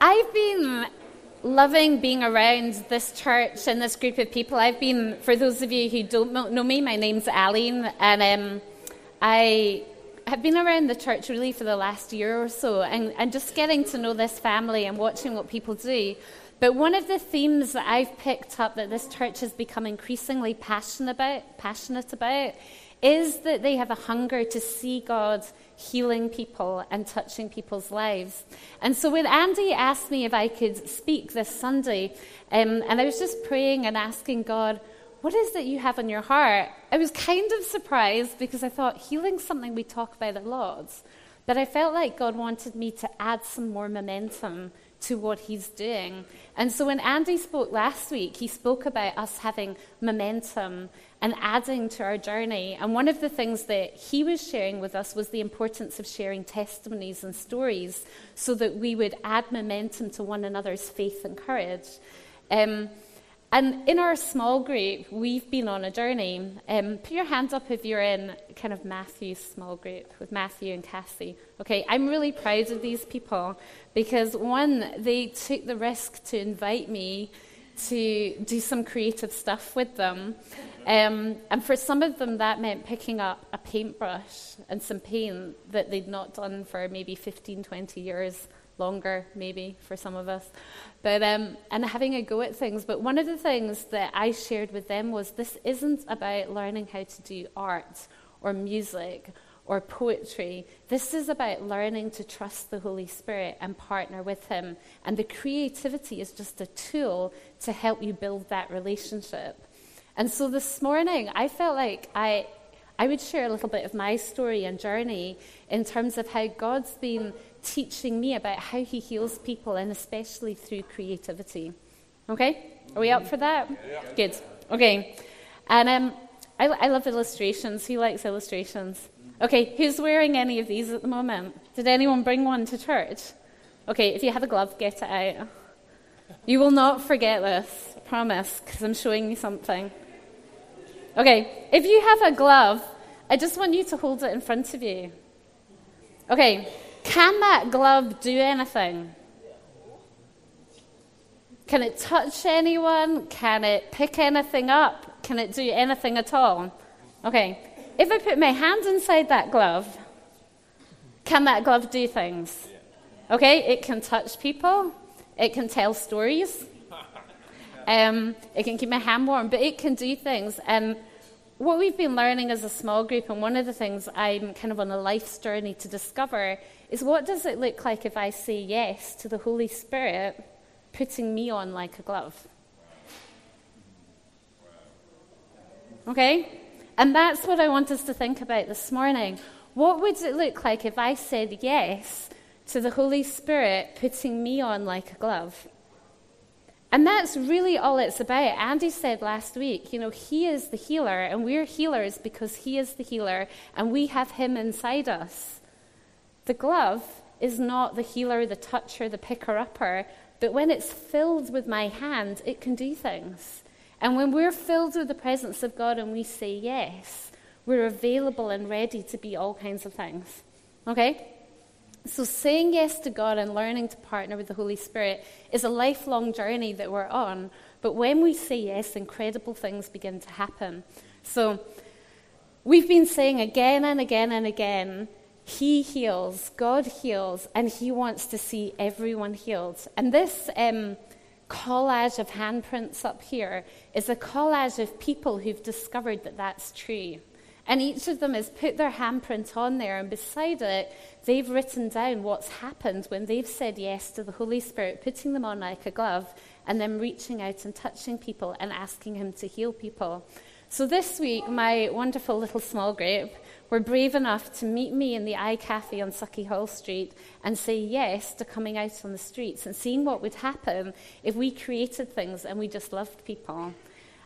I've been loving being around this church and this group of people. I've been, for those of you who don't know me, my name's Aline, and um, I have been around the church really for the last year or so and, and just getting to know this family and watching what people do. But one of the themes that I've picked up that this church has become increasingly passionate about, passionate about is that they have a hunger to see God healing people and touching people's lives. And so when Andy asked me if I could speak this Sunday, um, and I was just praying and asking God, what is it you have on your heart? I was kind of surprised because I thought healing's something we talk about a lot. But I felt like God wanted me to add some more momentum to what he's doing. And so when Andy spoke last week, he spoke about us having momentum and adding to our journey. And one of the things that he was sharing with us was the importance of sharing testimonies and stories so that we would add momentum to one another's faith and courage. Um, and in our small group, we've been on a journey. Um, put your hands up if you're in kind of Matthew's small group with Matthew and Cassie. Okay, I'm really proud of these people because one, they took the risk to invite me to do some creative stuff with them. Um, and for some of them, that meant picking up a paintbrush and some paint that they'd not done for maybe 15, 20 years longer, maybe for some of us. But um, and having a go at things. But one of the things that I shared with them was this isn't about learning how to do art or music or poetry. This is about learning to trust the Holy Spirit and partner with Him. And the creativity is just a tool to help you build that relationship. And so this morning, I felt like I, I would share a little bit of my story and journey in terms of how God's been teaching me about how he heals people, and especially through creativity. Okay? Are we up for that? Yeah. Good. Okay. And um, I, I love illustrations. Who likes illustrations? Okay, who's wearing any of these at the moment? Did anyone bring one to church? Okay, if you have a glove, get it out. You will not forget this, I promise, because I'm showing you something. Okay, if you have a glove, I just want you to hold it in front of you. Okay, can that glove do anything? Can it touch anyone? Can it pick anything up? Can it do anything at all? Okay, if I put my hand inside that glove, can that glove do things? Okay, it can touch people, it can tell stories, um, it can keep my hand warm, but it can do things. And what we've been learning as a small group, and one of the things I'm kind of on a life's journey to discover, is what does it look like if I say yes to the Holy Spirit putting me on like a glove? Okay? And that's what I want us to think about this morning. What would it look like if I said yes to the Holy Spirit putting me on like a glove? And that's really all it's about. Andy said last week, you know, he is the healer, and we're healers because he is the healer, and we have him inside us. The glove is not the healer, the toucher, the picker upper, but when it's filled with my hand, it can do things. And when we're filled with the presence of God and we say yes, we're available and ready to be all kinds of things. Okay? So, saying yes to God and learning to partner with the Holy Spirit is a lifelong journey that we're on. But when we say yes, incredible things begin to happen. So, we've been saying again and again and again he heals, God heals, and He wants to see everyone healed. And this um, collage of handprints up here is a collage of people who've discovered that that's true. And each of them has put their handprint on there, and beside it, they've written down what's happened when they've said yes to the Holy Spirit, putting them on like a glove, and then reaching out and touching people and asking Him to heal people. So this week, my wonderful little small group were brave enough to meet me in the Eye Cafe on Sauchiehall Street and say yes to coming out on the streets and seeing what would happen if we created things and we just loved people.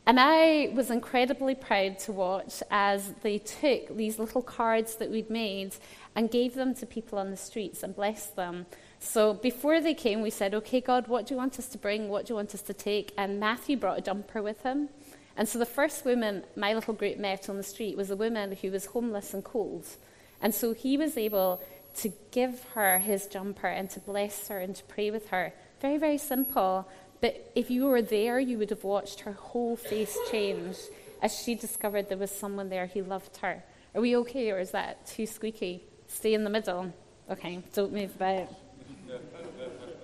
And I was incredibly proud to watch as they took these little cards that we'd made and gave them to people on the streets and blessed them. So before they came, we said, Okay, God, what do you want us to bring? What do you want us to take? And Matthew brought a jumper with him. And so the first woman my little group met on the street was a woman who was homeless and cold. And so he was able to give her his jumper and to bless her and to pray with her. Very, very simple. But if you were there, you would have watched her whole face change as she discovered there was someone there who loved her. Are we okay, or is that too squeaky? Stay in the middle. Okay, don't move about.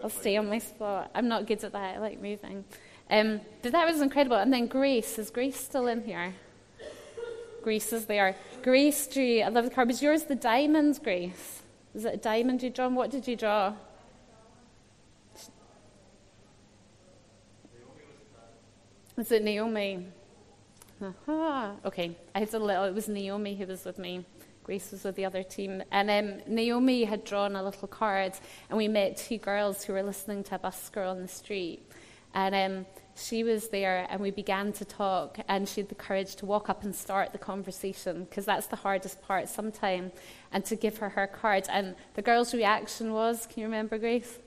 I'll stay on my spot. I'm not good at that. I like moving. Um, but that was incredible. And then Grace. Is Grace still in here? Grace is there. Grace drew, I love the card. Was yours the diamond, Grace? Was it a diamond you drawn? What did you draw? Was it Naomi? Aha. Okay, I had a little. It was Naomi who was with me. Grace was with the other team. And um, Naomi had drawn a little card, and we met two girls who were listening to a busker on the street. And um, she was there, and we began to talk, and she had the courage to walk up and start the conversation, because that's the hardest part sometimes, and to give her her card. And the girl's reaction was can you remember, Grace?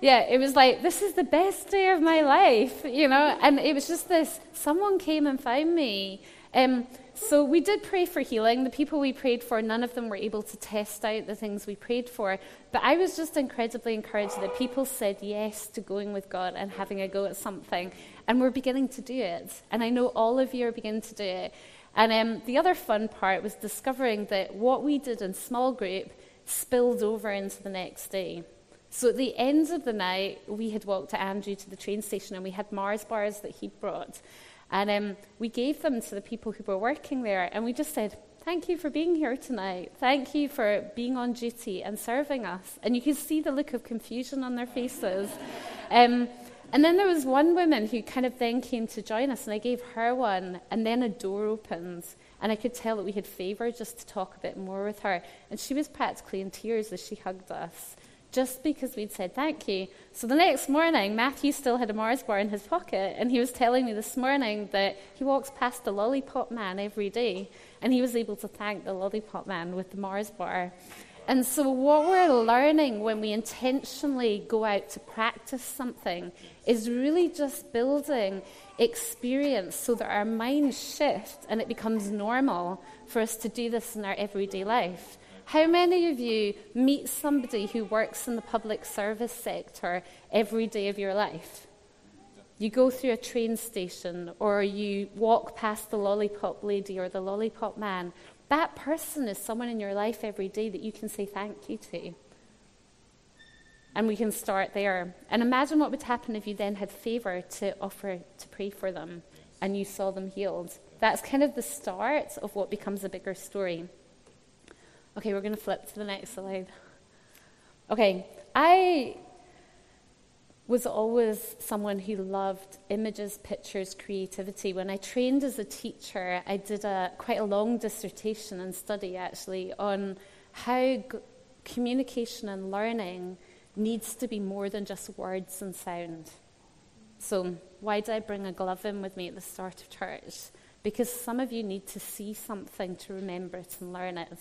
yeah, it was like, this is the best day of my life, you know? And it was just this someone came and found me. Um, so we did pray for healing. The people we prayed for, none of them were able to test out the things we prayed for. But I was just incredibly encouraged that people said yes to going with God and having a go at something. And we're beginning to do it. And I know all of you are beginning to do it. And um, the other fun part was discovering that what we did in small group spilled over into the next day. So at the end of the night, we had walked to Andrew to the train station and we had Mars bars that he'd brought. And um, we gave them to the people who were working there, and we just said, Thank you for being here tonight. Thank you for being on duty and serving us. And you could see the look of confusion on their faces. Um, and then there was one woman who kind of then came to join us, and I gave her one, and then a door opened, and I could tell that we had favor just to talk a bit more with her. And she was practically in tears as she hugged us just because we'd said thank you. So the next morning, Matthew still had a Mars bar in his pocket, and he was telling me this morning that he walks past the lollipop man every day, and he was able to thank the lollipop man with the Mars bar. And so, what we're learning when we intentionally go out to practice something is really just building experience so that our minds shift and it becomes normal for us to do this in our everyday life. How many of you meet somebody who works in the public service sector every day of your life? You go through a train station or you walk past the lollipop lady or the lollipop man. That person is someone in your life every day that you can say thank you to. And we can start there. And imagine what would happen if you then had favor to offer to pray for them and you saw them healed. That's kind of the start of what becomes a bigger story. Okay, we're going to flip to the next slide. Okay, I was always someone who loved images, pictures, creativity. When I trained as a teacher, I did a quite a long dissertation and study actually on how g- communication and learning needs to be more than just words and sound. So, why did I bring a glove in with me at the start of church? Because some of you need to see something to remember it and learn it.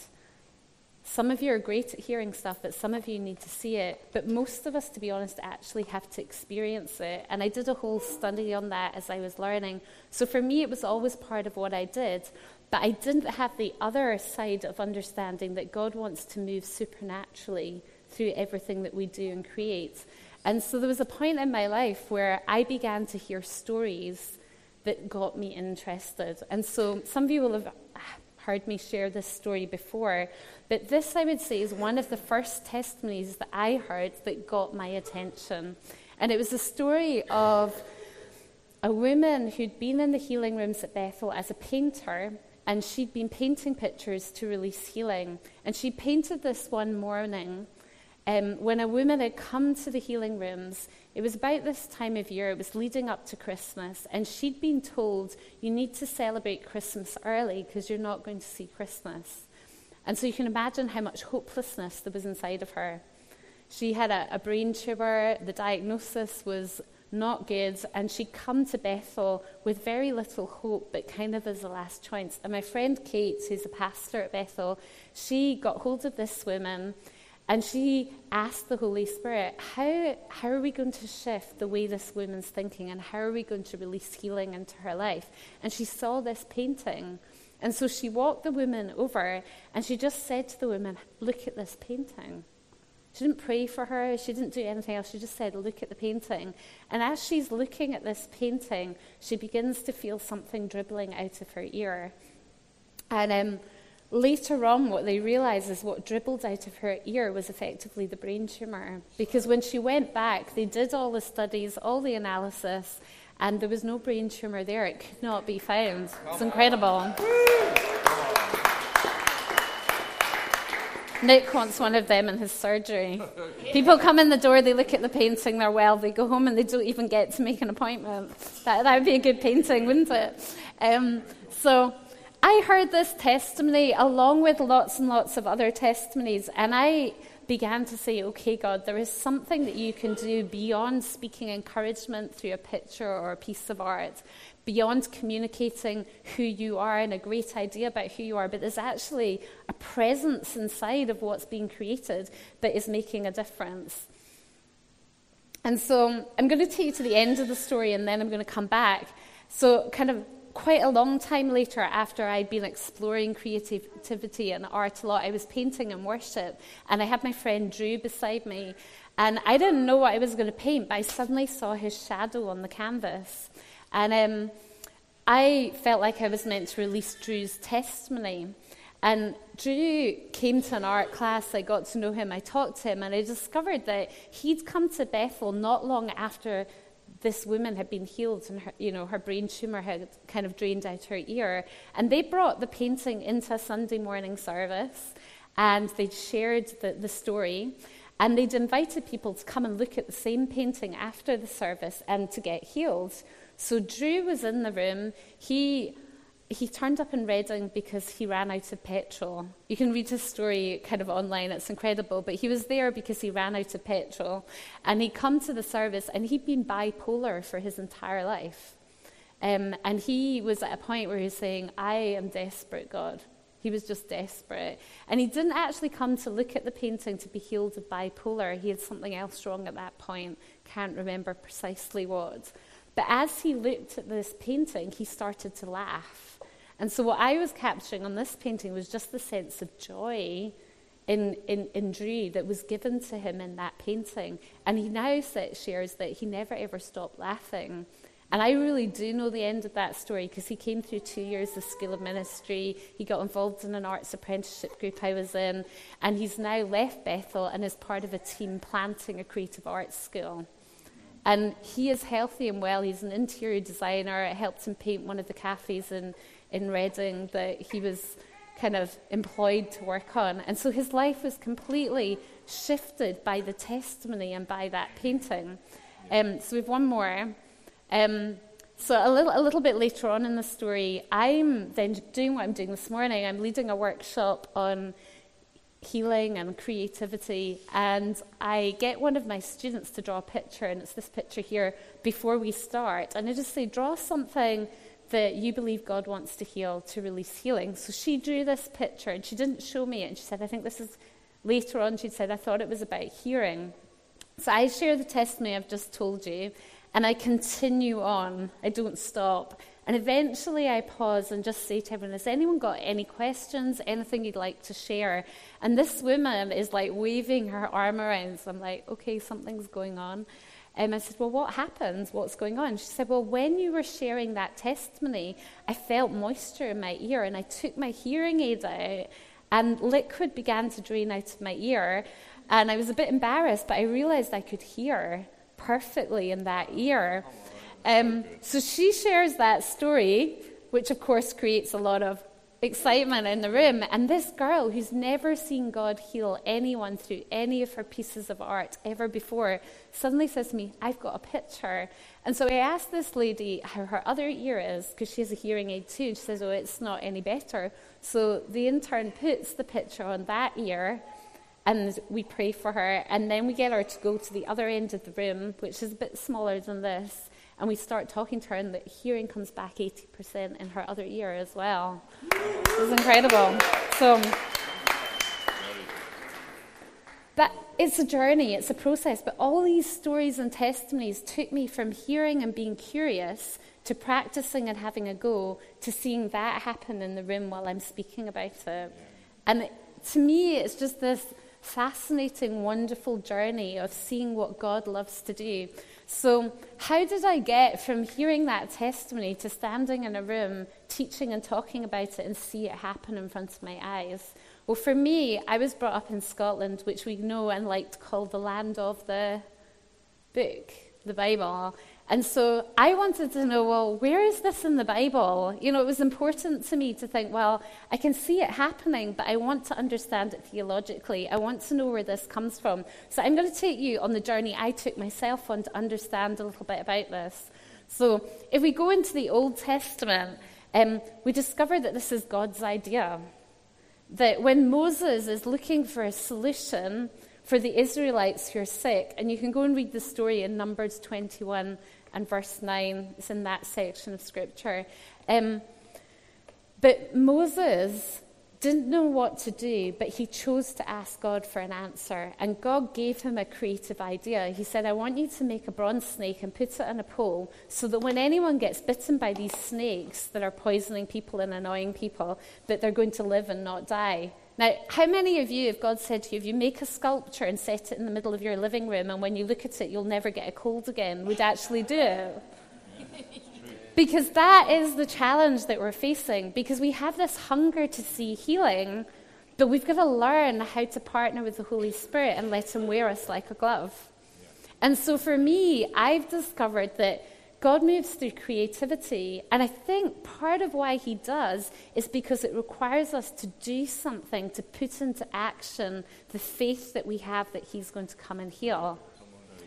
Some of you are great at hearing stuff, but some of you need to see it. But most of us, to be honest, actually have to experience it. And I did a whole study on that as I was learning. So for me, it was always part of what I did. But I didn't have the other side of understanding that God wants to move supernaturally through everything that we do and create. And so there was a point in my life where I began to hear stories that got me interested. And so some of you will have heard me share this story before, but this, I would say, is one of the first testimonies that I heard that got my attention. And it was a story of a woman who'd been in the healing rooms at Bethel as a painter, and she'd been painting pictures to release healing. And she painted this one morning um, when a woman had come to the healing rooms, it was about this time of year, it was leading up to Christmas, and she'd been told, You need to celebrate Christmas early because you're not going to see Christmas. And so you can imagine how much hopelessness there was inside of her. She had a, a brain tumor, the diagnosis was not good, and she'd come to Bethel with very little hope, but kind of as a last chance. And my friend Kate, who's a pastor at Bethel, she got hold of this woman and she asked the Holy Spirit, how, how are we going to shift the way this woman's thinking and how are we going to release healing into her life? And she saw this painting And so she walked the woman over and she just said to the woman, Look at this painting. She didn't pray for her, she didn't do anything else. She just said, Look at the painting. And as she's looking at this painting, she begins to feel something dribbling out of her ear. And um, later on, what they realised is what dribbled out of her ear was effectively the brain tumour. Because when she went back, they did all the studies, all the analysis, and there was no brain tumour there. It could not be found. It's incredible. Nick wants one of them in his surgery. People come in the door, they look at the painting, they're well, they go home and they don't even get to make an appointment. That, that would be a good painting, wouldn't it? Um, so I heard this testimony along with lots and lots of other testimonies, and I began to say, okay, God, there is something that you can do beyond speaking encouragement through a picture or a piece of art, beyond communicating who you are and a great idea about who you are, but there's actually a presence inside of what's being created that is making a difference. And so I'm going to take you to the end of the story and then I'm going to come back. So, kind of quite a long time later, after I'd been exploring creativity and art a lot, I was painting in worship, and I had my friend Drew beside me. And I didn't know what I was going to paint, but I suddenly saw his shadow on the canvas. And um, I felt like I was meant to release Drew's testimony. And Drew came to an art class. I got to know him. I talked to him, and I discovered that he'd come to Bethel not long after this woman had been healed and her, you know, her brain tumor had kind of drained out her ear. And they brought the painting into a Sunday morning service and they'd shared the, the story. And they'd invited people to come and look at the same painting after the service and to get healed. So Drew was in the room. He he turned up in Redding because he ran out of petrol. You can read his story kind of online, it's incredible. But he was there because he ran out of petrol. And he'd come to the service and he'd been bipolar for his entire life. Um, and he was at a point where he was saying, I am desperate, God. He was just desperate. And he didn't actually come to look at the painting to be healed of bipolar. He had something else wrong at that point. Can't remember precisely what. But as he looked at this painting, he started to laugh and so, what I was capturing on this painting was just the sense of joy in, in, in Drew that was given to him in that painting. And he now shares that he never ever stopped laughing. And I really do know the end of that story because he came through two years of School of Ministry. He got involved in an arts apprenticeship group I was in. And he's now left Bethel and is part of a team planting a creative arts school. And he is healthy and well. He's an interior designer. I helped him paint one of the cafes in in Redding that he was kind of employed to work on. And so his life was completely shifted by the testimony and by that painting. Um, so we have one more. Um, so a little, a little bit later on in the story, I'm then doing what I'm doing this morning. I'm leading a workshop on healing and creativity, and I get one of my students to draw a picture, and it's this picture here before we start. And I just say, draw something that you believe God wants to heal to release healing. So she drew this picture and she didn't show me it. And she said, I think this is later on, she said, I thought it was about hearing. So I share the testimony I've just told you and I continue on. I don't stop. And eventually I pause and just say to everyone, Has anyone got any questions, anything you'd like to share? And this woman is like waving her arm around. So I'm like, Okay, something's going on. Um, I said, Well, what happened? What's going on? She said, Well, when you were sharing that testimony, I felt moisture in my ear and I took my hearing aid out and liquid began to drain out of my ear. And I was a bit embarrassed, but I realized I could hear perfectly in that ear. Um, so she shares that story, which of course creates a lot of excitement in the room. And this girl, who's never seen God heal anyone through any of her pieces of art ever before, suddenly says to me, I've got a picture. And so I asked this lady how her other ear is, because she has a hearing aid too. And she says, Oh, it's not any better. So the intern puts the picture on that ear. And we pray for her, and then we get her to go to the other end of the room, which is a bit smaller than this and we start talking to her, and the hearing comes back 80% in her other ear as well. It was incredible. So, But it's a journey, it's a process. But all these stories and testimonies took me from hearing and being curious to practicing and having a go to seeing that happen in the room while I'm speaking about it. And to me, it's just this fascinating, wonderful journey of seeing what God loves to do. So, how did I get from hearing that testimony to standing in a room, teaching and talking about it, and see it happen in front of my eyes? Well, for me, I was brought up in Scotland, which we know and like to call the land of the book, the Bible. And so I wanted to know, well, where is this in the Bible? You know, it was important to me to think, well, I can see it happening, but I want to understand it theologically. I want to know where this comes from. So I'm going to take you on the journey I took myself on to understand a little bit about this. So if we go into the Old Testament, um, we discover that this is God's idea. That when Moses is looking for a solution for the Israelites who are sick, and you can go and read the story in Numbers 21 and verse 9. It's in that section of scripture. Um, but Moses didn't know what to do, but he chose to ask God for an answer. And God gave him a creative idea. He said, I want you to make a bronze snake and put it on a pole so that when anyone gets bitten by these snakes that are poisoning people and annoying people, that they're going to live and not die. Now, how many of you, if God said to you, if you make a sculpture and set it in the middle of your living room and when you look at it, you'll never get a cold again, would actually do it? because that is the challenge that we're facing, because we have this hunger to see healing, but we've got to learn how to partner with the Holy Spirit and let Him wear us like a glove. And so for me, I've discovered that God moves through creativity. And I think part of why he does is because it requires us to do something to put into action the faith that we have that he's going to come and heal.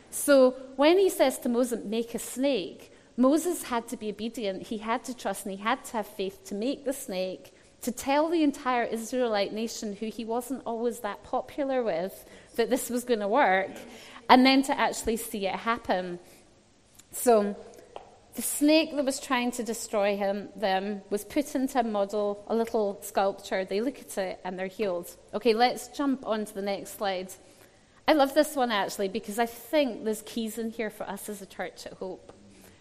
So when he says to Moses, make a snake, Moses had to be obedient. He had to trust and he had to have faith to make the snake, to tell the entire Israelite nation, who he wasn't always that popular with, that this was going to work, and then to actually see it happen. So the snake that was trying to destroy him, them was put into a model, a little sculpture. They look at it and they're healed. Okay, let's jump on to the next slide. I love this one actually because I think there's keys in here for us as a church at Hope.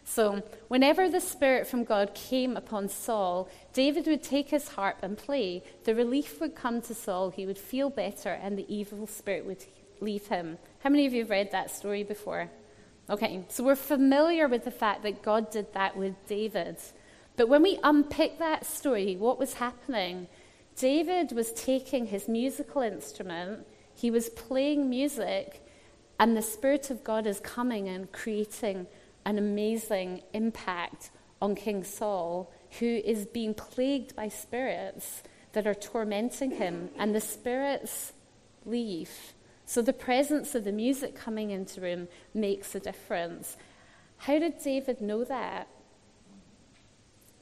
So, whenever the Spirit from God came upon Saul, David would take his harp and play. The relief would come to Saul, he would feel better, and the evil spirit would leave him. How many of you have read that story before? Okay, so we're familiar with the fact that God did that with David. But when we unpick that story, what was happening? David was taking his musical instrument, he was playing music, and the Spirit of God is coming and creating an amazing impact on King Saul, who is being plagued by spirits that are tormenting him, and the spirits leave. So the presence of the music coming into the room makes a difference. How did David know that?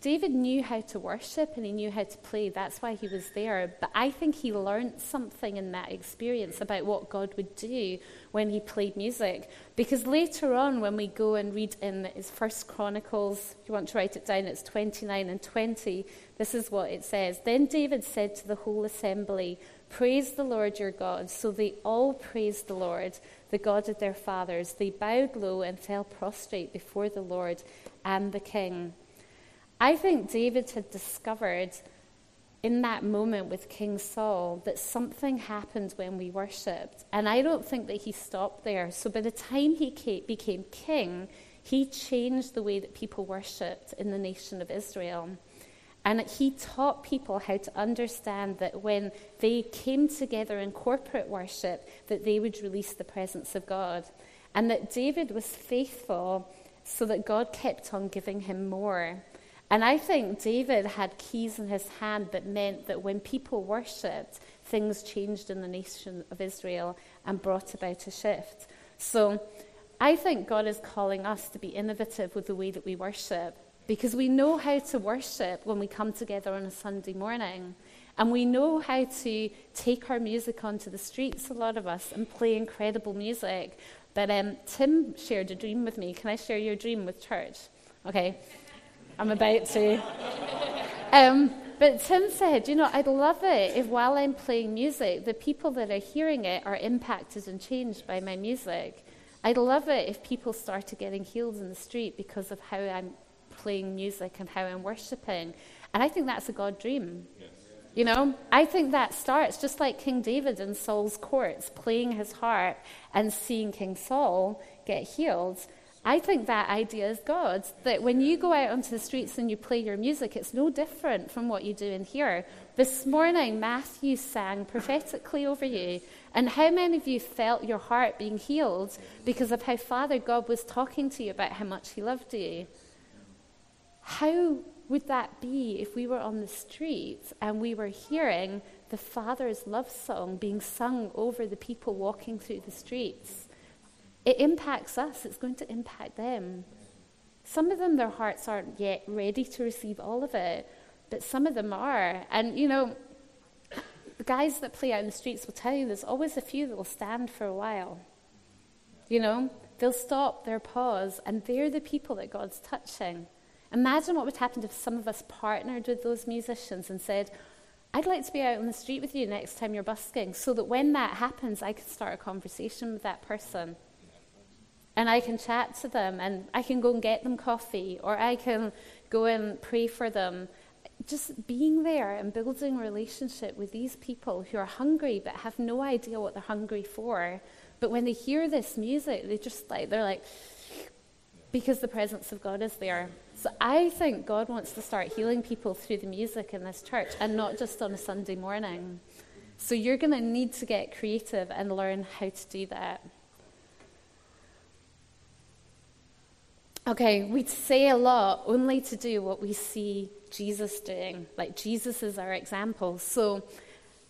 David knew how to worship and he knew how to play. That's why he was there. But I think he learned something in that experience about what God would do when he played music. Because later on, when we go and read in his First Chronicles, if you want to write it down, it's 29 and 20. This is what it says. Then David said to the whole assembly, Praise the Lord your God. So they all praised the Lord, the God of their fathers. They bowed low and fell prostrate before the Lord and the king. I think David had discovered in that moment with King Saul that something happened when we worshipped. And I don't think that he stopped there. So by the time he became king, he changed the way that people worshipped in the nation of Israel. And he taught people how to understand that when they came together in corporate worship, that they would release the presence of God. And that David was faithful so that God kept on giving him more. And I think David had keys in his hand that meant that when people worshipped, things changed in the nation of Israel and brought about a shift. So I think God is calling us to be innovative with the way that we worship because we know how to worship when we come together on a Sunday morning. And we know how to take our music onto the streets, a lot of us, and play incredible music. But um, Tim shared a dream with me. Can I share your dream with church? Okay, I'm about to. Um, but Tim said, you know, I'd love it if while I'm playing music, the people that are hearing it are impacted and changed by my music. I'd love it if people started getting healed in the street because of how I'm playing music and how I'm worshiping. And I think that's a God dream. Yes. You know, I think that starts just like King David in Saul's courts, playing his harp and seeing King Saul get healed. I think that idea is God's. That when you go out onto the streets and you play your music, it's no different from what you do in here. This morning, Matthew sang prophetically over you. And how many of you felt your heart being healed because of how Father God was talking to you about how much He loved you? How would that be if we were on the streets and we were hearing the Father's love song being sung over the people walking through the streets? It impacts us, it's going to impact them. Some of them, their hearts aren't yet ready to receive all of it, but some of them are. And, you know, the guys that play out in the streets will tell you there's always a few that will stand for a while. You know, they'll stop, they'll pause, and they're the people that God's touching. Imagine what would happen if some of us partnered with those musicians and said, I'd like to be out on the street with you next time you're busking, so that when that happens, I can start a conversation with that person. And I can chat to them, and I can go and get them coffee, or I can go and pray for them. Just being there and building a relationship with these people who are hungry but have no idea what they're hungry for. But when they hear this music, they just like, they're like, because the presence of God is there. So I think God wants to start healing people through the music in this church and not just on a Sunday morning. So you're going to need to get creative and learn how to do that. Okay, we say a lot only to do what we see Jesus doing. Like Jesus is our example. So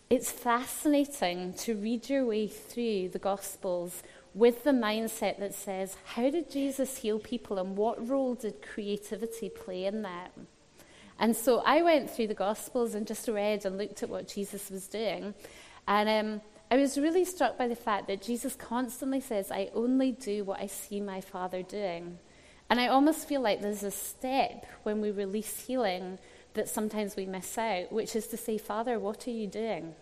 it's fascinating to read your way through the Gospels with the mindset that says, how did Jesus heal people and what role did creativity play in that? And so I went through the Gospels and just read and looked at what Jesus was doing. And um, I was really struck by the fact that Jesus constantly says, I only do what I see my Father doing. And I almost feel like there's a step when we release healing that sometimes we miss out, which is to say, Father, what are you doing?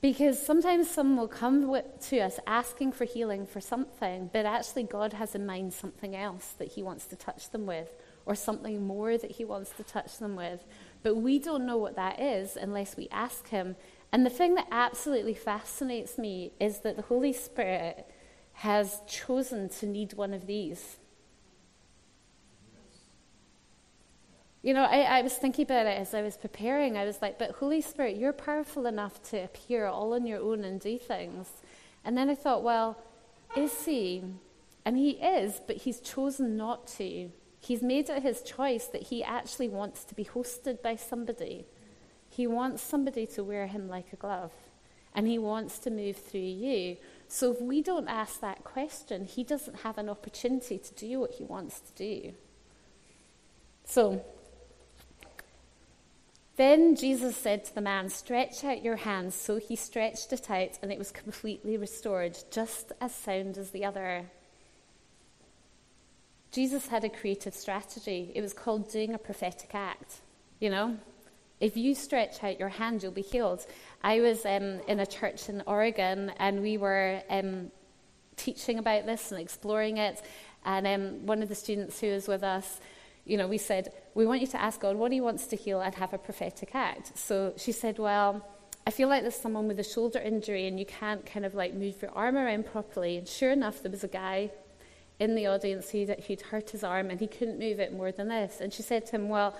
Because sometimes someone will come to us asking for healing for something, but actually God has in mind something else that He wants to touch them with, or something more that He wants to touch them with. But we don't know what that is unless we ask Him. And the thing that absolutely fascinates me is that the Holy Spirit has chosen to need one of these. You know, I, I was thinking about it as I was preparing. I was like, but Holy Spirit, you're powerful enough to appear all on your own and do things. And then I thought, well, is he? And he is, but he's chosen not to. He's made it his choice that he actually wants to be hosted by somebody. He wants somebody to wear him like a glove. And he wants to move through you. So if we don't ask that question, he doesn't have an opportunity to do what he wants to do. So then Jesus said to the man, Stretch out your hand. So he stretched it out, and it was completely restored, just as sound as the other. Jesus had a creative strategy. It was called doing a prophetic act. You know, if you stretch out your hand, you'll be healed. I was um, in a church in Oregon, and we were um, teaching about this and exploring it. And um, one of the students who was with us, you know, we said, we want you to ask God what He wants to heal and have a prophetic act. So she said, Well, I feel like there's someone with a shoulder injury and you can't kind of like move your arm around properly. And sure enough, there was a guy in the audience who'd, who'd hurt his arm and he couldn't move it more than this. And she said to him, Well,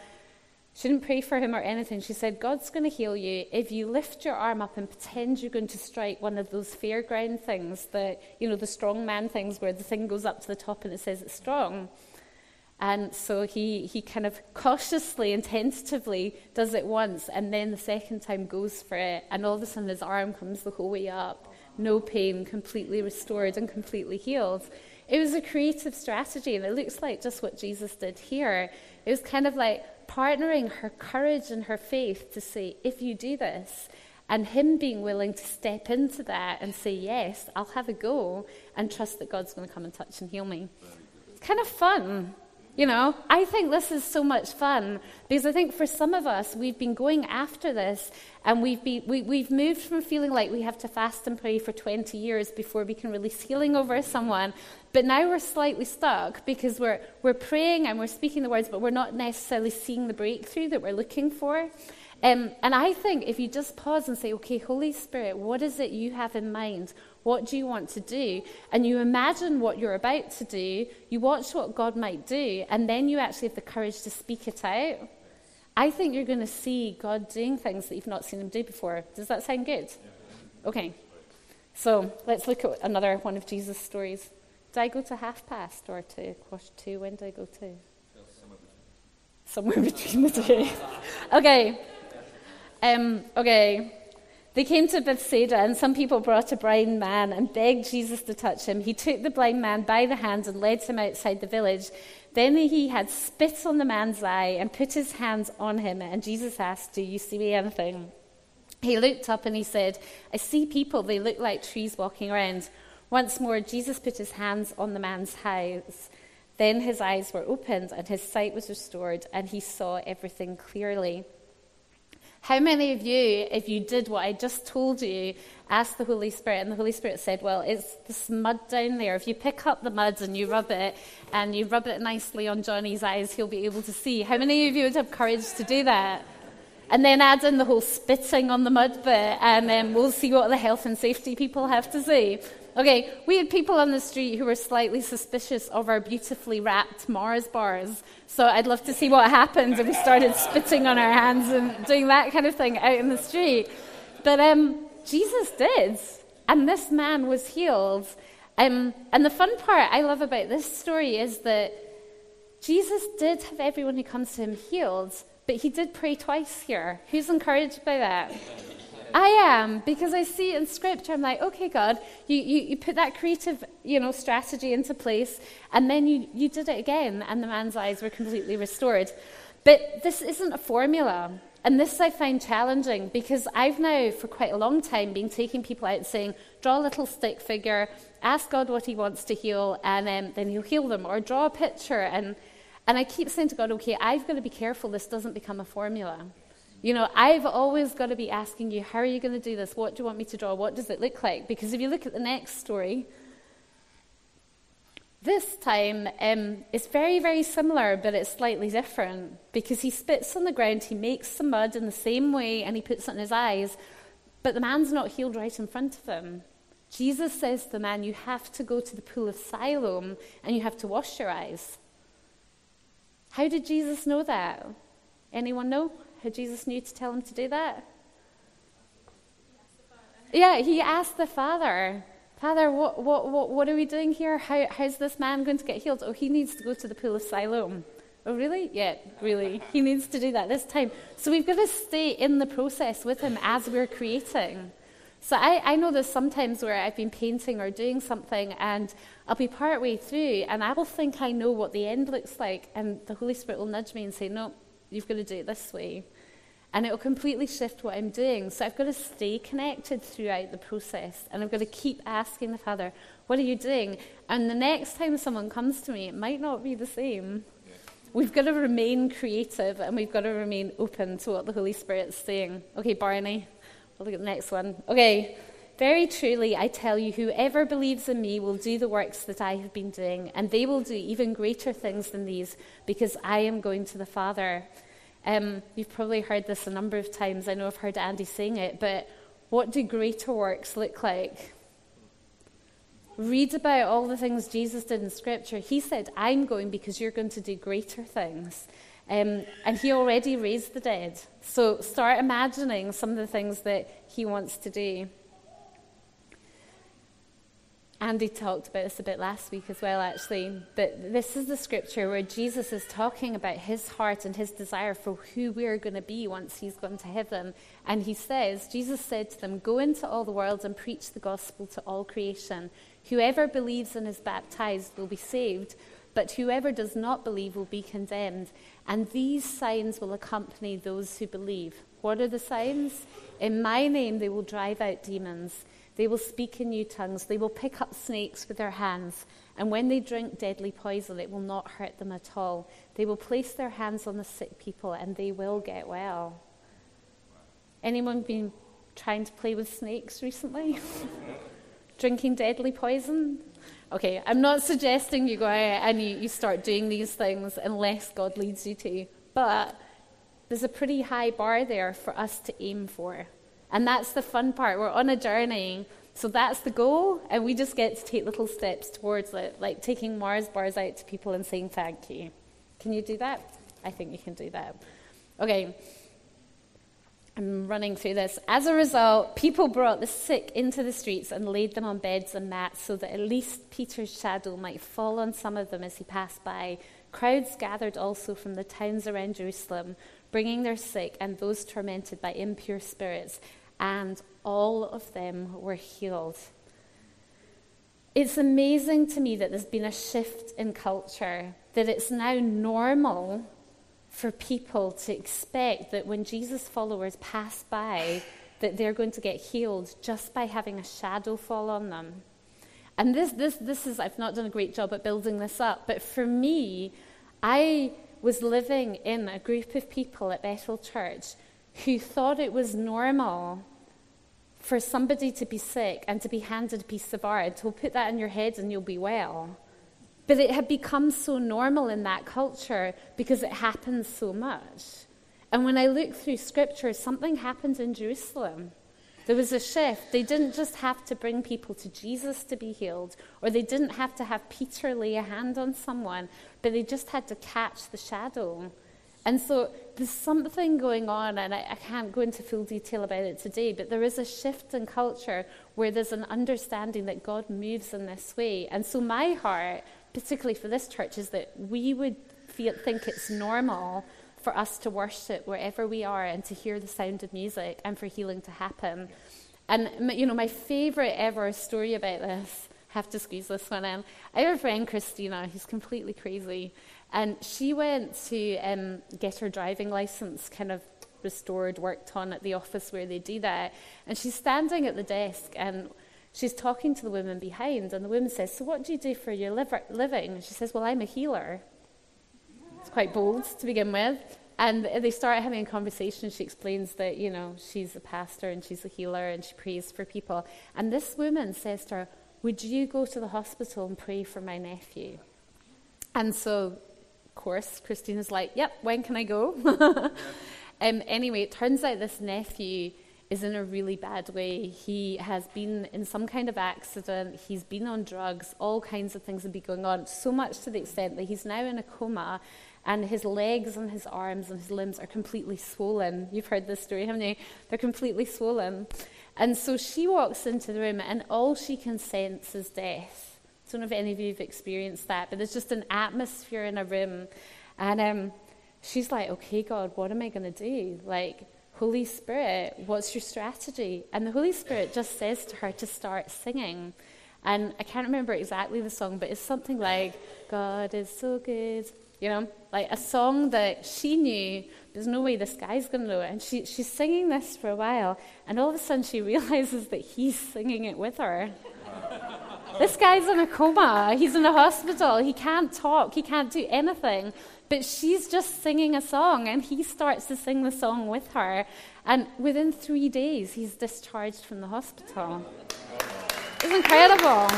she didn't pray for him or anything. She said, God's going to heal you if you lift your arm up and pretend you're going to strike one of those fairground things, the, you know, the strong man things where the thing goes up to the top and it says it's strong. And so he, he kind of cautiously and tentatively does it once, and then the second time goes for it, and all of a sudden his arm comes the whole way up. No pain, completely restored and completely healed. It was a creative strategy, and it looks like just what Jesus did here. It was kind of like partnering her courage and her faith to say, if you do this, and him being willing to step into that and say, yes, I'll have a go, and trust that God's going to come and touch and heal me. It's kind of fun. You know, I think this is so much fun because I think for some of us, we've been going after this and we've, been, we, we've moved from feeling like we have to fast and pray for 20 years before we can release healing over someone. But now we're slightly stuck because we're, we're praying and we're speaking the words, but we're not necessarily seeing the breakthrough that we're looking for. Um, and I think if you just pause and say, okay, Holy Spirit, what is it you have in mind? What do you want to do? And you imagine what you're about to do, you watch what God might do, and then you actually have the courage to speak it out. I think you're going to see God doing things that you've not seen Him do before. Does that sound good? Okay. So let's look at another one of Jesus' stories. Did I go to half past or to quarter two? When did I go to? Somewhere between the two. okay. Um, okay. They came to Bethsaida, and some people brought a blind man and begged Jesus to touch him. He took the blind man by the hand and led him outside the village. Then he had spit on the man's eye and put his hands on him, and Jesus asked, Do you see anything? He looked up and he said, I see people, they look like trees walking around. Once more, Jesus put his hands on the man's eyes. Then his eyes were opened and his sight was restored, and he saw everything clearly. How many of you, if you did what I just told you, asked the Holy Spirit, and the Holy Spirit said, Well, it's this mud down there. If you pick up the mud and you rub it, and you rub it nicely on Johnny's eyes, he'll be able to see. How many of you would have courage to do that? And then add in the whole spitting on the mud bit, and then we'll see what the health and safety people have to say. Okay, we had people on the street who were slightly suspicious of our beautifully wrapped Mars bars. So I'd love to see what happens if we started spitting on our hands and doing that kind of thing out in the street. But um, Jesus did, and this man was healed. Um, and the fun part I love about this story is that Jesus did have everyone who comes to him healed, but he did pray twice here. Who's encouraged by that? I am, because I see in scripture, I'm like, okay, God, you, you, you put that creative, you know, strategy into place, and then you, you did it again, and the man's eyes were completely restored. But this isn't a formula. And this I find challenging because I've now, for quite a long time, been taking people out and saying, draw a little stick figure, ask God what He wants to heal, and um, then He'll heal them, or draw a picture. And, and I keep saying to God, okay, I've got to be careful this doesn't become a formula. You know, I've always got to be asking you, how are you going to do this? What do you want me to draw? What does it look like? Because if you look at the next story, this time um, it's very, very similar, but it's slightly different because he spits on the ground, he makes some mud in the same way, and he puts it in his eyes, but the man's not healed right in front of him. Jesus says to the man, You have to go to the pool of Siloam and you have to wash your eyes. How did Jesus know that? Anyone know? Had Jesus knew to tell him to do that? Yeah, he asked the Father, Father, what, what, what, what are we doing here? How, how's this man going to get healed? Oh, he needs to go to the pool of Siloam. Oh, really? Yeah, really. He needs to do that this time. So we've got to stay in the process with him as we're creating. So I, I know there's sometimes where I've been painting or doing something and I'll be part way through and I will think I know what the end looks like and the Holy Spirit will nudge me and say, no, You've got to do it this way. And it will completely shift what I'm doing. So I've got to stay connected throughout the process. And I've got to keep asking the Father, What are you doing? And the next time someone comes to me, it might not be the same. We've got to remain creative and we've got to remain open to what the Holy Spirit's saying. Okay, Barney, we'll look at the next one. Okay, very truly, I tell you, whoever believes in me will do the works that I have been doing, and they will do even greater things than these, because I am going to the Father. Um, you've probably heard this a number of times. I know I've heard Andy saying it, but what do greater works look like? Read about all the things Jesus did in Scripture. He said, I'm going because you're going to do greater things. Um, and he already raised the dead. So start imagining some of the things that he wants to do. Andy talked about this a bit last week as well, actually. But this is the scripture where Jesus is talking about his heart and his desire for who we're going to be once he's gone to heaven. And he says, Jesus said to them, Go into all the world and preach the gospel to all creation. Whoever believes and is baptized will be saved, but whoever does not believe will be condemned. And these signs will accompany those who believe. What are the signs? In my name, they will drive out demons. They will speak in new tongues. They will pick up snakes with their hands. And when they drink deadly poison, it will not hurt them at all. They will place their hands on the sick people and they will get well. Anyone been trying to play with snakes recently? Drinking deadly poison? Okay, I'm not suggesting you go out and you, you start doing these things unless God leads you to. But there's a pretty high bar there for us to aim for. And that's the fun part. We're on a journey. So that's the goal, and we just get to take little steps towards it, like taking Mars bars out to people and saying thank you. Can you do that? I think you can do that. Okay. I'm running through this. As a result, people brought the sick into the streets and laid them on beds and mats so that at least Peter's shadow might fall on some of them as he passed by. Crowds gathered also from the towns around Jerusalem, bringing their sick and those tormented by impure spirits, and all of them were healed. It's amazing to me that there's been a shift in culture, that it's now normal for people to expect that when Jesus' followers pass by, that they're going to get healed just by having a shadow fall on them. And this, this, this is, I've not done a great job at building this up, but for me, I was living in a group of people at Bethel Church who thought it was normal for somebody to be sick and to be handed a piece of art, to put that in your head and you'll be well. But it had become so normal in that culture because it happens so much. And when I look through scripture, something happened in Jerusalem. There was a shift. They didn't just have to bring people to Jesus to be healed, or they didn't have to have Peter lay a hand on someone, but they just had to catch the shadow. And so there's something going on, and I, I, can't go into full detail about it today, but there is a shift in culture where there's an understanding that God moves in this way. And so my heart particularly for this church, is that we would feel, think it's normal for us to worship wherever we are and to hear the sound of music and for healing to happen. And, you know, my favorite ever story about this, have to squeeze this one in. I have a friend, Christina, who's completely crazy. And she went to um, get her driving license kind of restored, worked on at the office where they do that. And she's standing at the desk and she's talking to the woman behind, and the woman says, So, what do you do for your liver- living? And she says, Well, I'm a healer. It's quite bold to begin with. And they start having a conversation. She explains that, you know, she's a pastor and she's a healer and she prays for people. And this woman says to her, Would you go to the hospital and pray for my nephew? And so, course, Christina's like, Yep, when can I go? um, anyway, it turns out this nephew is in a really bad way. He has been in some kind of accident, he's been on drugs, all kinds of things have been going on, so much to the extent that he's now in a coma and his legs and his arms and his limbs are completely swollen. You've heard this story, haven't you? They're completely swollen. And so she walks into the room and all she can sense is death. I don't know if any of you have experienced that, but there's just an atmosphere in a room. And um, she's like, okay, God, what am I going to do? Like, Holy Spirit, what's your strategy? And the Holy Spirit just says to her to start singing. And I can't remember exactly the song, but it's something like, God is so good. You know, like a song that she knew, there's no way this guy's going to know it. And she, she's singing this for a while, and all of a sudden she realizes that he's singing it with her. This guy's in a coma. He's in a hospital. He can't talk. He can't do anything. But she's just singing a song, and he starts to sing the song with her. And within three days, he's discharged from the hospital. It's incredible.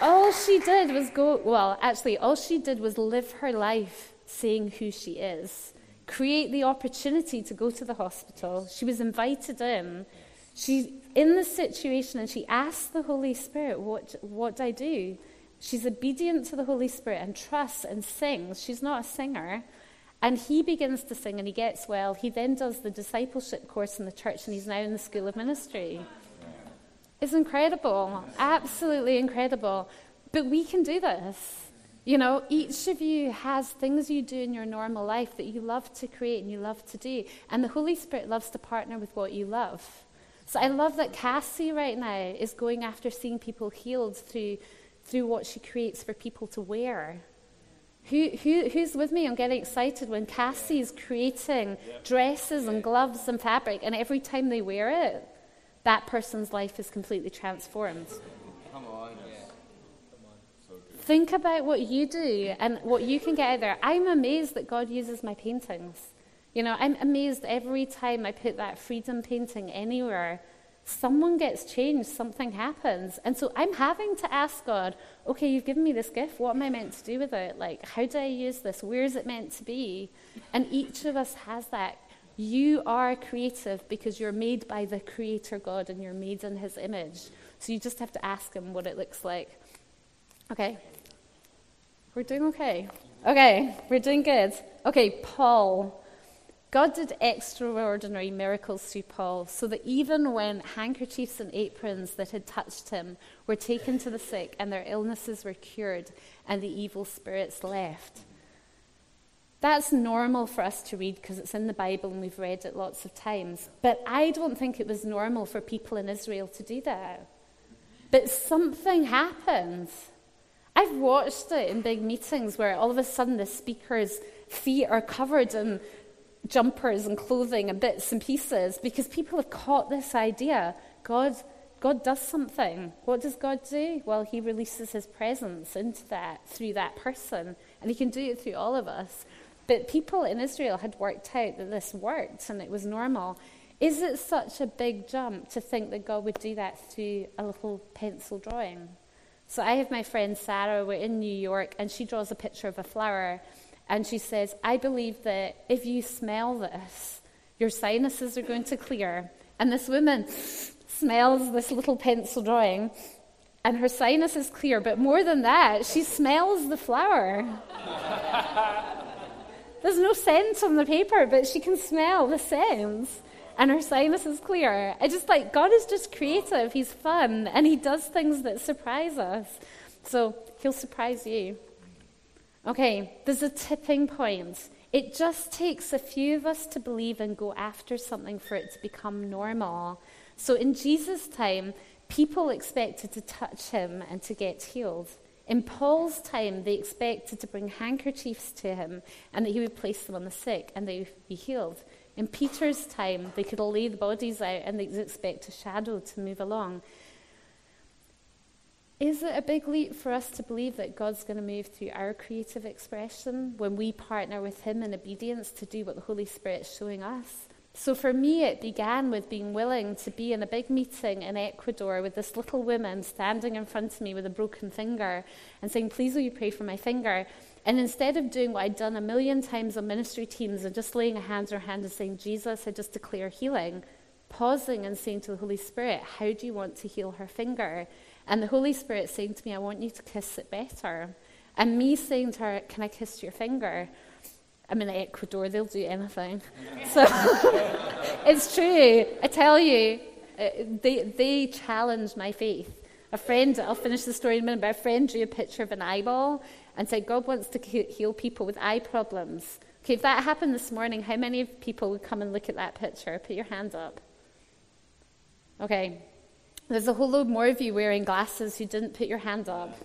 All she did was go, well, actually, all she did was live her life saying who she is, create the opportunity to go to the hospital. She was invited in. She's in the situation and she asks the Holy Spirit, What, what do I do? She's obedient to the Holy Spirit and trusts and sings. She's not a singer. And he begins to sing and he gets well. He then does the discipleship course in the church and he's now in the school of ministry. It's incredible, absolutely incredible. But we can do this. You know, each of you has things you do in your normal life that you love to create and you love to do. And the Holy Spirit loves to partner with what you love. So I love that Cassie right now is going after seeing people healed through through what she creates for people to wear. Who, who, who's with me? I'm getting excited when Cassie's creating dresses and gloves and fabric, and every time they wear it, that person's life is completely transformed. Come on. Think about what you do and what you can get out there. I'm amazed that God uses my paintings. You know, I'm amazed every time I put that freedom painting anywhere someone gets changed, something happens. And so I'm having to ask God, okay, you've given me this gift. What am I meant to do with it? Like, how do I use this? Where is it meant to be? And each of us has that. You are creative because you're made by the Creator God and you're made in His image. So you just have to ask Him what it looks like. Okay? We're doing okay. Okay, we're doing good. Okay, Paul. God did extraordinary miracles through Paul, so that even when handkerchiefs and aprons that had touched him were taken to the sick and their illnesses were cured and the evil spirits left. That's normal for us to read because it's in the Bible and we've read it lots of times. But I don't think it was normal for people in Israel to do that. But something happens. I've watched it in big meetings where all of a sudden the speaker's feet are covered in jumpers and clothing and bits and pieces because people have caught this idea God, God does something. What does God do? Well, He releases His presence into that through that person, and He can do it through all of us. But people in Israel had worked out that this worked and it was normal. Is it such a big jump to think that God would do that through a little pencil drawing? So I have my friend Sarah, we're in New York, and she draws a picture of a flower. And she says, I believe that if you smell this, your sinuses are going to clear. And this woman smells this little pencil drawing, and her sinus is clear. But more than that, she smells the flower. There's no scent on the paper, but she can smell the scents. And her sinus is clear. I just like, God is just creative. He's fun, and He does things that surprise us. So He'll surprise you. Okay, there's a tipping point. It just takes a few of us to believe and go after something for it to become normal. So in Jesus' time, people expected to touch him and to get healed. In Paul's time, they expected to bring handkerchiefs to him and that he would place them on the sick and they would be healed. In Peter's time, they could lay the bodies out and they'd expect a shadow to move along. Is it a big leap for us to believe that God's going to move through our creative expression when we partner with Him in obedience to do what the Holy Spirit's showing us? So for me, it began with being willing to be in a big meeting in Ecuador with this little woman standing in front of me with a broken finger and saying, Please, will you pray for my finger? And instead of doing what I'd done a million times on ministry teams and just laying a hand on her hand and saying, Jesus, I just declare healing, pausing and saying to the Holy Spirit, How do you want to heal her finger? And the Holy Spirit saying to me, I want you to kiss it better. And me saying to her, Can I kiss your finger? I'm in Ecuador, they'll do anything. so it's true. I tell you, uh, they, they challenged my faith. A friend, I'll finish the story in a minute, but a friend drew a picture of an eyeball and said, God wants to heal people with eye problems. Okay, if that happened this morning, how many people would come and look at that picture? Put your hand up. Okay, there's a whole load more of you wearing glasses who didn't put your hand up.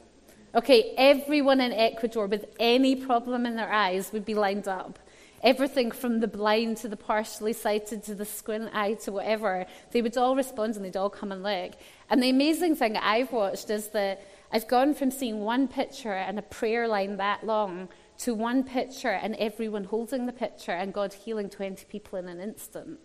Okay, everyone in Ecuador with any problem in their eyes would be lined up. Everything from the blind to the partially sighted to the squint eye to whatever, they would all respond and they'd all come and look. And the amazing thing I've watched is that I've gone from seeing one picture and a prayer line that long to one picture and everyone holding the picture and God healing 20 people in an instant.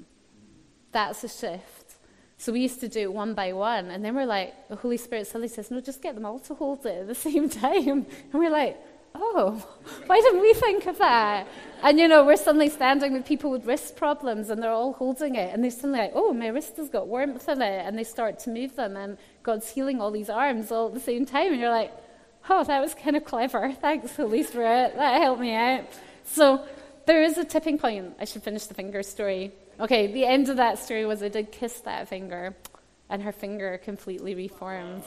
That's a shift. So we used to do it one by one, and then we're like, the Holy Spirit suddenly says, No, just get them all to hold it at the same time. And we're like, Oh, why didn't we think of that? And you know, we're suddenly standing with people with wrist problems, and they're all holding it, and they're suddenly like, Oh, my wrist has got warmth in it, and they start to move them, and God's healing all these arms all at the same time. And you're like, Oh, that was kind of clever. Thanks, Holy Spirit. That helped me out. So there is a tipping point. I should finish the finger story. Okay, the end of that story was I did kiss that finger, and her finger completely reformed.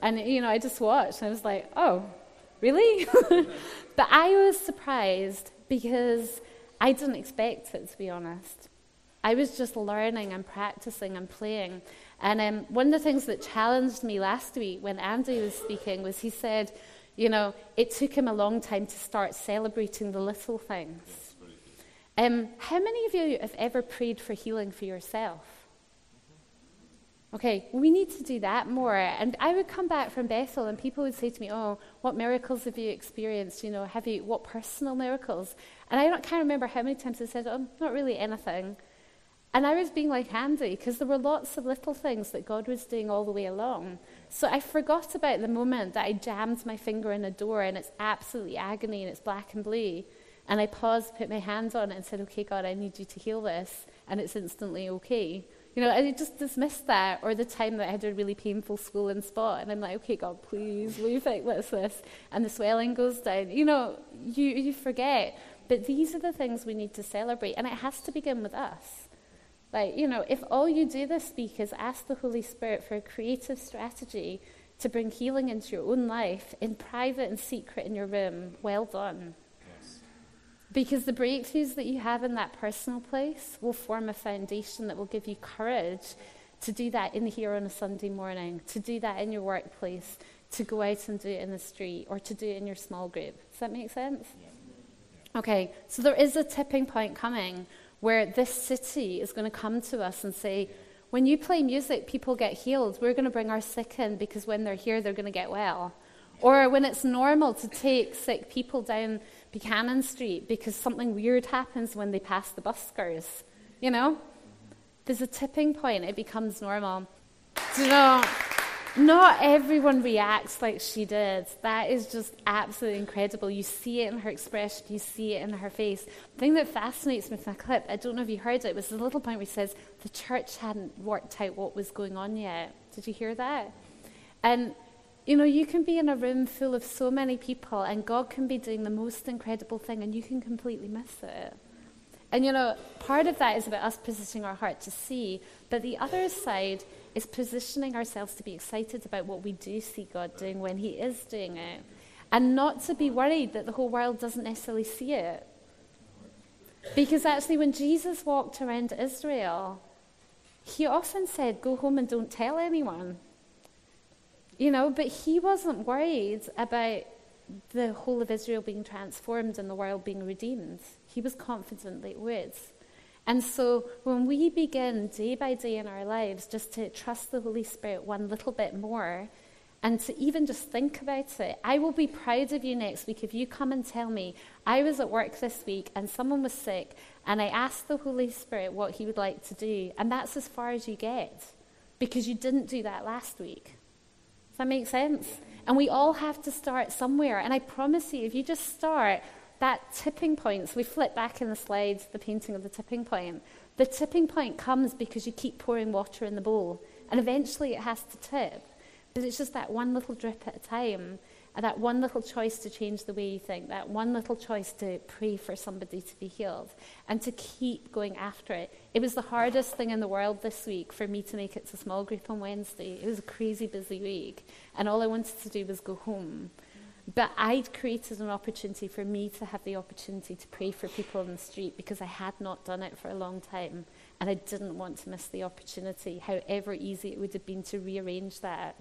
And, you know, I just watched, and I was like, oh, really? but I was surprised because I didn't expect it, to be honest. I was just learning and practicing and playing. And um, one of the things that challenged me last week when Andy was speaking was he said, You know, it took him a long time to start celebrating the little things. Um, how many of you have ever prayed for healing for yourself? Okay, we need to do that more. And I would come back from Bethel and people would say to me, Oh, what miracles have you experienced? You know, have you, what personal miracles? And I don't, can't remember how many times I said, Oh, not really anything. And I was being like Andy because there were lots of little things that God was doing all the way along. So I forgot about the moment that I jammed my finger in a door and it's absolutely agony and it's black and blue. And I paused, put my hands on it, and said, Okay, God, I need you to heal this. And it's instantly okay. You know, I just dismissed that, or the time that I had a really painful swollen spot, and I'm like, okay, God, please, will you fix this? And the swelling goes down. You know, you, you forget. But these are the things we need to celebrate, and it has to begin with us. Like, you know, if all you do this week is ask the Holy Spirit for a creative strategy to bring healing into your own life in private and secret in your room, well done. Because the breakthroughs that you have in that personal place will form a foundation that will give you courage to do that in here on a Sunday morning, to do that in your workplace, to go out and do it in the street, or to do it in your small group. Does that make sense? Okay, so there is a tipping point coming where this city is going to come to us and say, when you play music, people get healed. We're going to bring our sick in because when they're here, they're going to get well. Or when it's normal to take sick people down Buchanan Street because something weird happens when they pass the buskers. You know? There's a tipping point, it becomes normal. Do you know? Not everyone reacts like she did. That is just absolutely incredible. You see it in her expression, you see it in her face. The thing that fascinates me from the clip, I don't know if you heard it, was the little point where he says the church hadn't worked out what was going on yet. Did you hear that? And you know, you can be in a room full of so many people, and God can be doing the most incredible thing, and you can completely miss it. And, you know, part of that is about us positioning our heart to see, but the other side is positioning ourselves to be excited about what we do see God doing when He is doing it, and not to be worried that the whole world doesn't necessarily see it. Because actually, when Jesus walked around Israel, He often said, Go home and don't tell anyone. You know, but he wasn't worried about the whole of Israel being transformed and the world being redeemed. He was confident that it would. And so when we begin day by day in our lives just to trust the Holy Spirit one little bit more and to even just think about it, I will be proud of you next week if you come and tell me, I was at work this week and someone was sick and I asked the Holy Spirit what he would like to do. And that's as far as you get because you didn't do that last week. Does that make sense? And we all have to start somewhere. And I promise you, if you just start, that tipping point, so we flip back in the slides, the painting of the tipping point. The tipping point comes because you keep pouring water in the bowl. And eventually it has to tip. It's just that one little drip at a time. That one little choice to change the way you think, that one little choice to pray for somebody to be healed, and to keep going after it. It was the hardest thing in the world this week for me to make it to small group on Wednesday. It was a crazy busy week, and all I wanted to do was go home. But I'd created an opportunity for me to have the opportunity to pray for people on the street because I had not done it for a long time, and I didn't want to miss the opportunity, however easy it would have been to rearrange that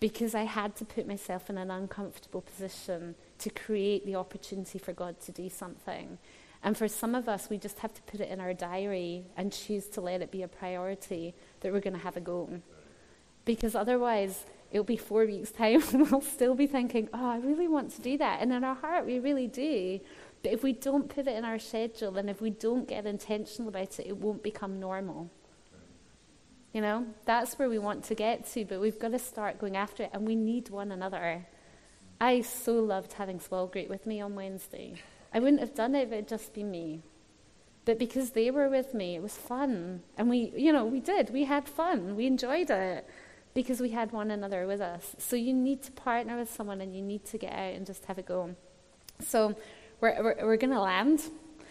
because I had to put myself in an uncomfortable position to create the opportunity for God to do something. And for some of us, we just have to put it in our diary and choose to let it be a priority that we're going to have a go. Because otherwise, it'll be four weeks' time and we'll still be thinking, oh, I really want to do that. And in our heart, we really do. But if we don't put it in our schedule and if we don't get intentional about it, it won't become normal. You know, that's where we want to get to, but we've got to start going after it, and we need one another. I so loved having small group with me on Wednesday. I wouldn't have done it if it had just been me. But because they were with me, it was fun. And we, you know, we did. We had fun. We enjoyed it because we had one another with us. So you need to partner with someone and you need to get out and just have a go. So we're, we're, we're going to land.